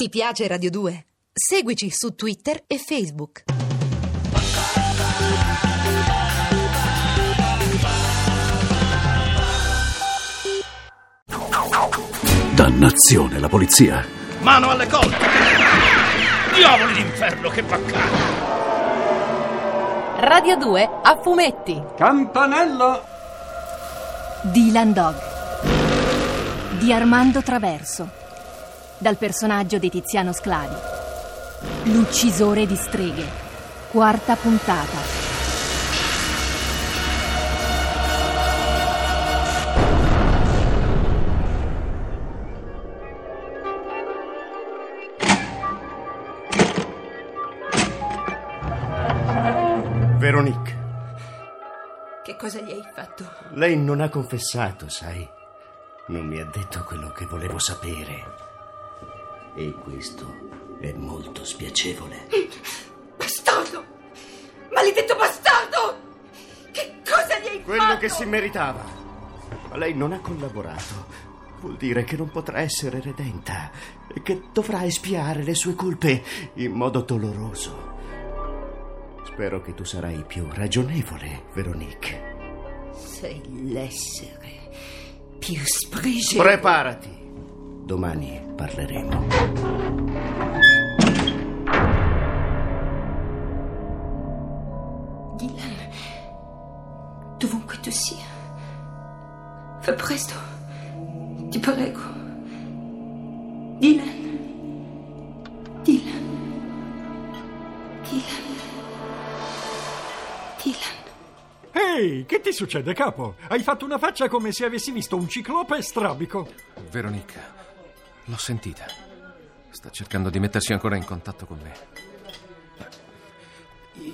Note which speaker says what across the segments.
Speaker 1: Ti piace Radio 2? Seguici su Twitter e Facebook.
Speaker 2: Dannazione, la polizia.
Speaker 3: Mano alle colte! Diavoli d'inferno, che baccano!
Speaker 4: Radio 2 a fumetti.
Speaker 5: Campanello!
Speaker 4: Dylan Dog di Armando Traverso. Dal personaggio di Tiziano Sclavi. L'uccisore di streghe. Quarta puntata.
Speaker 6: Veronique,
Speaker 7: Che cosa gli hai fatto?
Speaker 6: lei non ha confessato, sai? Non mi ha detto quello che volevo sapere. E questo è molto spiacevole.
Speaker 7: Bastardo! Maledetto bastardo! Che cosa gli hai
Speaker 6: Quello
Speaker 7: fatto?
Speaker 6: che si meritava. Ma lei non ha collaborato. Vuol dire che non potrà essere redenta e che dovrà espiare le sue colpe in modo doloroso. Spero che tu sarai più ragionevole, Veronique.
Speaker 7: Sei l'essere più sprigeo.
Speaker 6: Preparati. Domani parleremo.
Speaker 7: Dylan, dovunque tu sia, fa presto. Ti prego. Dylan. Dylan. Dylan. Dylan.
Speaker 5: Ehi, che ti succede, capo? Hai fatto una faccia come se avessi visto un ciclope strabico.
Speaker 8: Veronica, l'ho sentita. Sta cercando di mettersi ancora in contatto con me.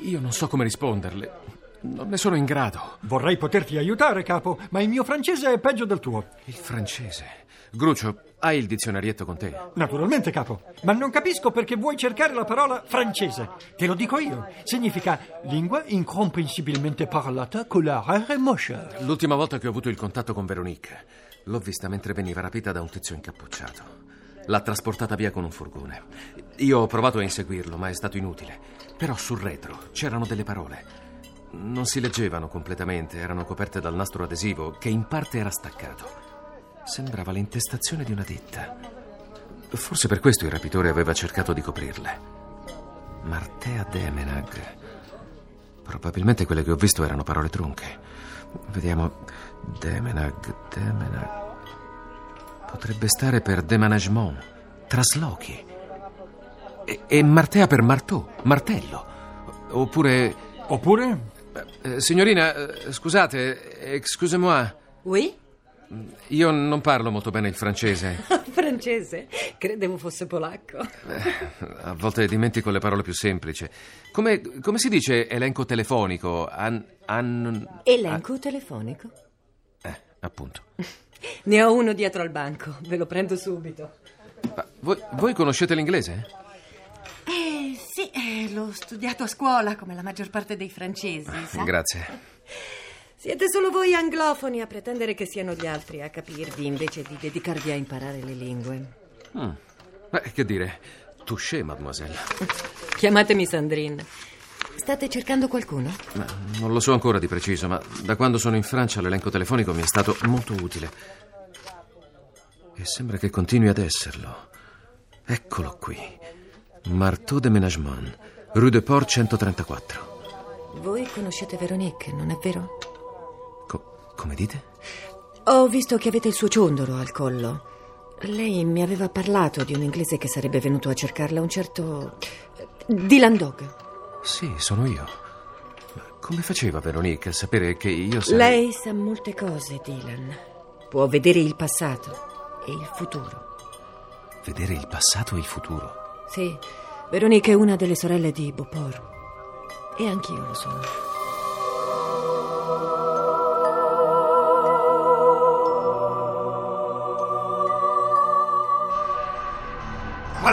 Speaker 8: Io non so come risponderle. Non ne sono in grado.
Speaker 5: Vorrei poterti aiutare, capo, ma il mio francese è peggio del tuo.
Speaker 8: Il francese. Grucio, hai il dizionarietto con te?
Speaker 5: Naturalmente, capo. Ma non capisco perché vuoi cercare la parola francese. Te lo dico io. Significa lingua incomprensibilmente parlata con la rara moscia.
Speaker 8: L'ultima volta che ho avuto il contatto con Veronique, l'ho vista mentre veniva rapita da un tizio incappucciato. L'ha trasportata via con un furgone. Io ho provato a inseguirlo, ma è stato inutile. Però sul retro c'erano delle parole. Non si leggevano completamente, erano coperte dal nastro adesivo che in parte era staccato. Sembrava l'intestazione di una ditta. Forse per questo il rapitore aveva cercato di coprirle. Martea Demenag. Probabilmente quelle che ho visto erano parole trunche. Vediamo. Demenag, Demenag. Potrebbe stare per déménagement, traslochi. E, e Martea per marteau, martello. Oppure.
Speaker 5: Oppure?
Speaker 8: eh, signorina, eh, scusate, excusez-moi.
Speaker 9: Oui?
Speaker 8: Io non parlo molto bene il francese.
Speaker 9: Francese? Credevo fosse polacco.
Speaker 8: A volte dimentico le parole più semplici. Come, come si dice elenco telefonico? An, an-
Speaker 9: Elenco telefonico?
Speaker 8: eh, appunto.
Speaker 9: Ne ho uno dietro al banco, ve lo prendo subito.
Speaker 8: Voi, voi conoscete l'inglese?
Speaker 10: Eh, sì, eh, l'ho studiato a scuola come la maggior parte dei francesi, sa?
Speaker 8: Grazie.
Speaker 9: Siete solo voi anglofoni a pretendere che siano gli altri a capirvi invece di dedicarvi a imparare le lingue.
Speaker 8: Mm. Beh, che dire, touché, mademoiselle.
Speaker 9: Chiamatemi Sandrine. State cercando qualcuno?
Speaker 8: Ma non lo so ancora di preciso, ma da quando sono in Francia l'elenco telefonico mi è stato molto utile. E sembra che continui ad esserlo. Eccolo qui. Marteau de Ménagement, Rue de Port 134.
Speaker 9: Voi conoscete Veronique, non è vero?
Speaker 8: Co- come dite?
Speaker 9: Ho visto che avete il suo ciondolo al collo. Lei mi aveva parlato di un inglese che sarebbe venuto a cercarla, un certo. Dylan Dog.
Speaker 8: Sì, sono io. Ma come faceva Veronique a sapere che io sarei...
Speaker 9: Lei sa molte cose, Dylan. Può vedere il passato e il futuro.
Speaker 8: Vedere il passato e il futuro.
Speaker 9: Sì, Veronique è una delle sorelle di Beauport. E anch'io lo sono.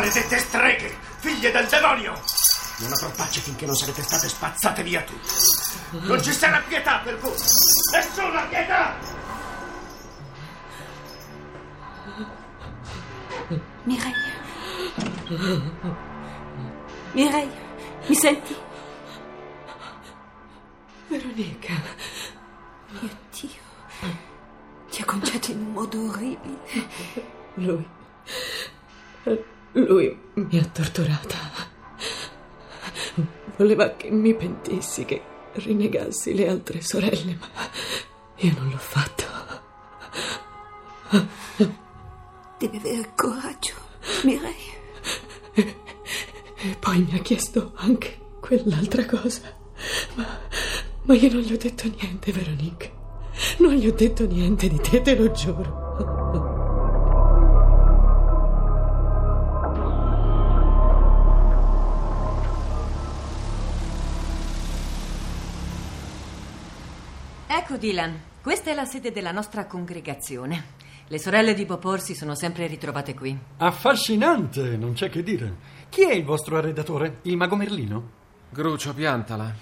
Speaker 3: Maledette streghe, figlie del demonio! Non avrò pace finché non sarete state spazzate via tutte. Non ci sarà pietà per voi! Nessuna pietà!
Speaker 10: Mireille.
Speaker 7: Mireille, mi senti?
Speaker 11: Veronica.
Speaker 7: Mio Dio. Ti ha conciato in un modo orribile.
Speaker 11: Lui. Lui mi ha torturata. Voleva che mi pentissi, che rinnegassi le altre sorelle, ma io non l'ho fatto.
Speaker 7: Devi avere coraggio, Mireille.
Speaker 11: E poi mi ha chiesto anche quell'altra cosa. Ma, ma io non gli ho detto niente, Veronique. Non gli ho detto niente di te, te lo giuro.
Speaker 9: Ecco Dylan, questa è la sede della nostra congregazione. Le sorelle di Popor si sono sempre ritrovate qui.
Speaker 5: Affascinante, non c'è che dire. Chi è il vostro arredatore? Il mago Merlino?
Speaker 8: Grucio, piantala.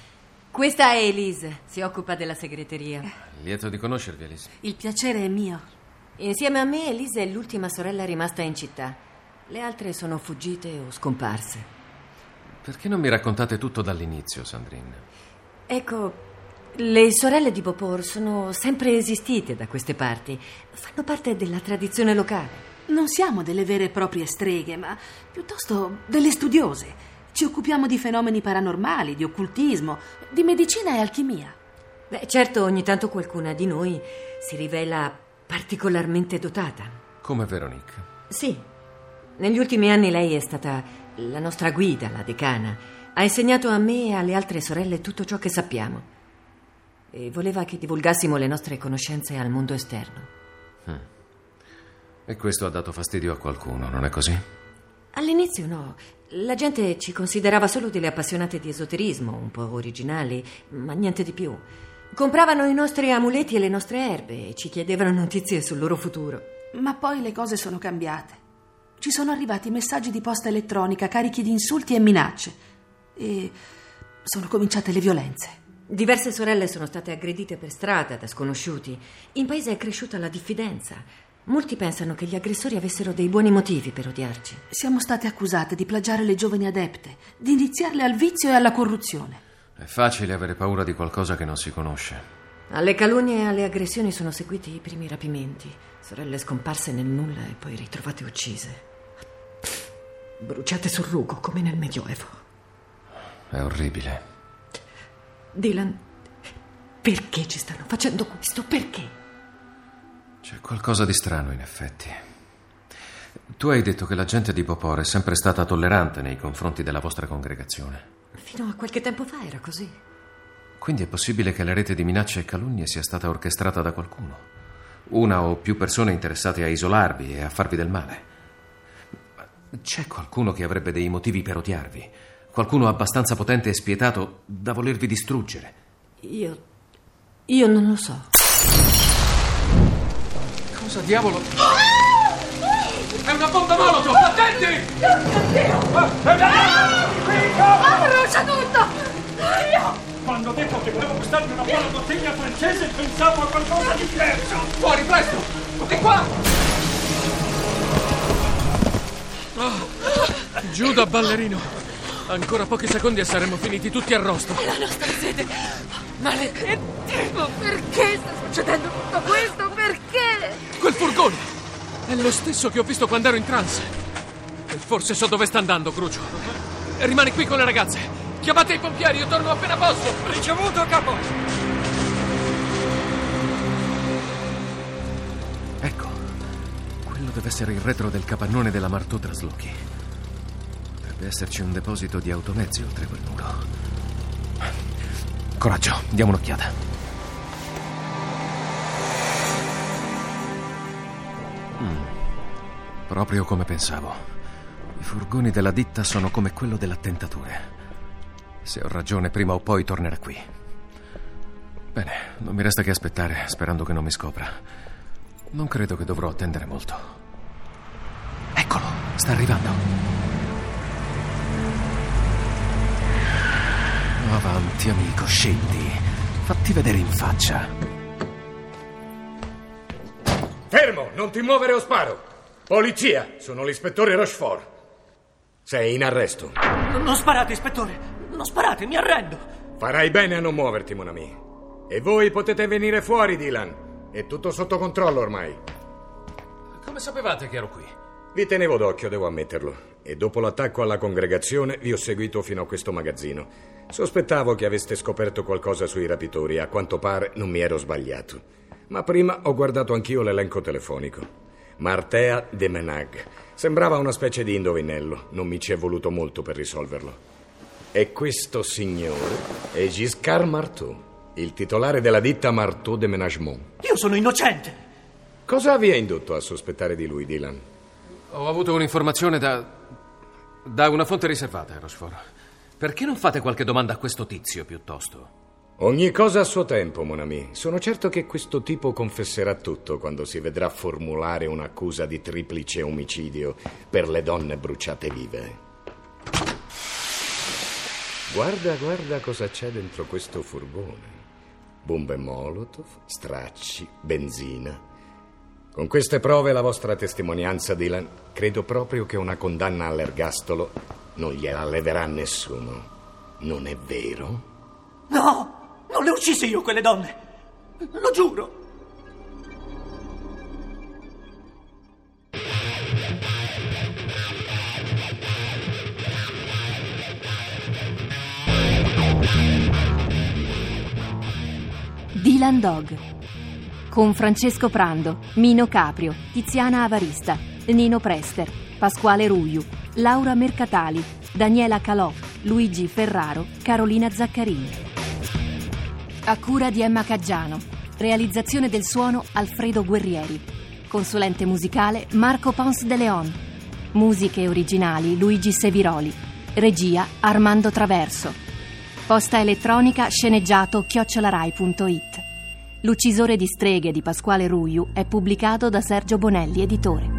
Speaker 9: Questa è Elise, si occupa della segreteria.
Speaker 8: Lieto di conoscervi, Elise.
Speaker 12: Il piacere è mio.
Speaker 9: Insieme a me, Elise è l'ultima sorella rimasta in città. Le altre sono fuggite o scomparse.
Speaker 8: Perché non mi raccontate tutto dall'inizio, Sandrine?
Speaker 9: Ecco, le sorelle di Popor sono sempre esistite da queste parti. Fanno parte della tradizione locale.
Speaker 12: Non siamo delle vere e proprie streghe, ma piuttosto delle studiose. Ci occupiamo di fenomeni paranormali, di occultismo, di medicina e alchimia.
Speaker 9: Beh, certo, ogni tanto qualcuna di noi si rivela particolarmente dotata.
Speaker 8: Come Veronique.
Speaker 9: Sì. Negli ultimi anni lei è stata la nostra guida, la decana. Ha insegnato a me e alle altre sorelle tutto ciò che sappiamo. E voleva che divulgassimo le nostre conoscenze al mondo esterno.
Speaker 8: E questo ha dato fastidio a qualcuno, non è così?
Speaker 9: All'inizio no. La gente ci considerava solo delle appassionate di esoterismo, un po' originali, ma niente di più. Compravano i nostri amuleti e le nostre erbe e ci chiedevano notizie sul loro futuro.
Speaker 12: Ma poi le cose sono cambiate. Ci sono arrivati messaggi di posta elettronica carichi di insulti e minacce. E sono cominciate le violenze.
Speaker 9: Diverse sorelle sono state aggredite per strada da sconosciuti. In paese è cresciuta la diffidenza. Molti pensano che gli aggressori avessero dei buoni motivi per odiarci.
Speaker 12: Siamo state accusate di plagiare le giovani adepte, di iniziarle al vizio e alla corruzione.
Speaker 8: È facile avere paura di qualcosa che non si conosce.
Speaker 9: Alle calunnie e alle aggressioni sono seguiti i primi rapimenti. Sorelle scomparse nel nulla e poi ritrovate uccise. Bruciate sul rugo come nel Medioevo.
Speaker 8: È orribile.
Speaker 9: Dylan, perché ci stanno facendo questo? Perché?
Speaker 8: C'è qualcosa di strano, in effetti. Tu hai detto che la gente di Popor è sempre stata tollerante nei confronti della vostra congregazione.
Speaker 9: Fino a qualche tempo fa era così.
Speaker 8: Quindi è possibile che la rete di minacce e calunnie sia stata orchestrata da qualcuno. Una o più persone interessate a isolarvi e a farvi del male. Ma C'è qualcuno che avrebbe dei motivi per odiarvi? Qualcuno abbastanza potente e spietato da volervi distruggere?
Speaker 9: Io. Io non lo so.
Speaker 8: Cosa diavolo? È una bomba molotov! Attenti!
Speaker 7: Brucia tutto!
Speaker 5: Quando ho detto che volevo gustarmi una buona bottiglia francese, pensavo a qualcosa di diverso.
Speaker 8: Fuori, presto! Di qua!
Speaker 13: Giù da ballerino. Ancora pochi secondi e saremmo finiti tutti a rosto.
Speaker 7: La nostra sede. Ma perché sta succedendo tutto questo? Perché?
Speaker 13: Quel furgone! È lo stesso che ho visto quando ero in trance. E forse so dove sta andando, Crucio. Rimani qui con le ragazze. Chiamate i pompieri, io torno appena posso.
Speaker 5: Ricevuto, capo!
Speaker 8: Ecco, quello deve essere il retro del capannone della Martò Traslochi. Deve esserci un deposito di automezzi oltre quel muro. Coraggio, diamo un'occhiata. Mm, proprio come pensavo. I furgoni della ditta sono come quello dell'attentatore. Se ho ragione, prima o poi tornerà qui. Bene, non mi resta che aspettare, sperando che non mi scopra. Non credo che dovrò attendere molto. Eccolo, sta arrivando. Avanti, amico, scendi. Fatti vedere in faccia.
Speaker 3: Fermo, non ti muovere o sparo. Polizia, sono l'ispettore Rochefort.
Speaker 14: Sei in arresto.
Speaker 5: Non sparate, ispettore! Non sparate, mi arrendo!
Speaker 14: Farai bene a non muoverti, mon ami. E voi potete venire fuori, Dylan. È tutto sotto controllo ormai.
Speaker 13: Come sapevate che ero qui?
Speaker 14: Vi tenevo d'occhio, devo ammetterlo. E dopo l'attacco alla congregazione vi ho seguito fino a questo magazzino. Sospettavo che aveste scoperto qualcosa sui rapitori e a quanto pare non mi ero sbagliato. Ma prima ho guardato anch'io l'elenco telefonico. Martea de Menag. Sembrava una specie di indovinello. Non mi ci è voluto molto per risolverlo. E questo signore è Giscard Marteau, il titolare della ditta Marteau de Menagement.
Speaker 5: Io sono innocente!
Speaker 14: Cosa vi ha indotto a sospettare di lui, Dylan?
Speaker 8: Ho avuto un'informazione da. da una fonte riservata, Rochefort. Perché non fate qualche domanda a questo tizio piuttosto?
Speaker 14: Ogni cosa a suo tempo, mon ami. Sono certo che questo tipo confesserà tutto quando si vedrà formulare un'accusa di triplice omicidio per le donne bruciate vive. Guarda, guarda cosa c'è dentro questo furgone. Bombe Molotov, stracci, benzina. Con queste prove e la vostra testimonianza, Dylan, credo proprio che una condanna all'ergastolo non gliela leverà nessuno. Non è vero?
Speaker 5: No! Non le ho uccise io quelle donne! Lo giuro!
Speaker 4: Dylan Dog con Francesco Prando, Mino Caprio, Tiziana Avarista, Nino Prester, Pasquale Ruiu, Laura Mercatali, Daniela Calò, Luigi Ferraro, Carolina Zaccarini. A cura di Emma Caggiano. Realizzazione del suono Alfredo Guerrieri. Consulente musicale Marco Pons de Leon. Musiche originali Luigi Seviroli. Regia Armando Traverso. Posta elettronica sceneggiato chiocciolarai.it. L'uccisore di streghe di Pasquale Ruiu è pubblicato da Sergio Bonelli, editore.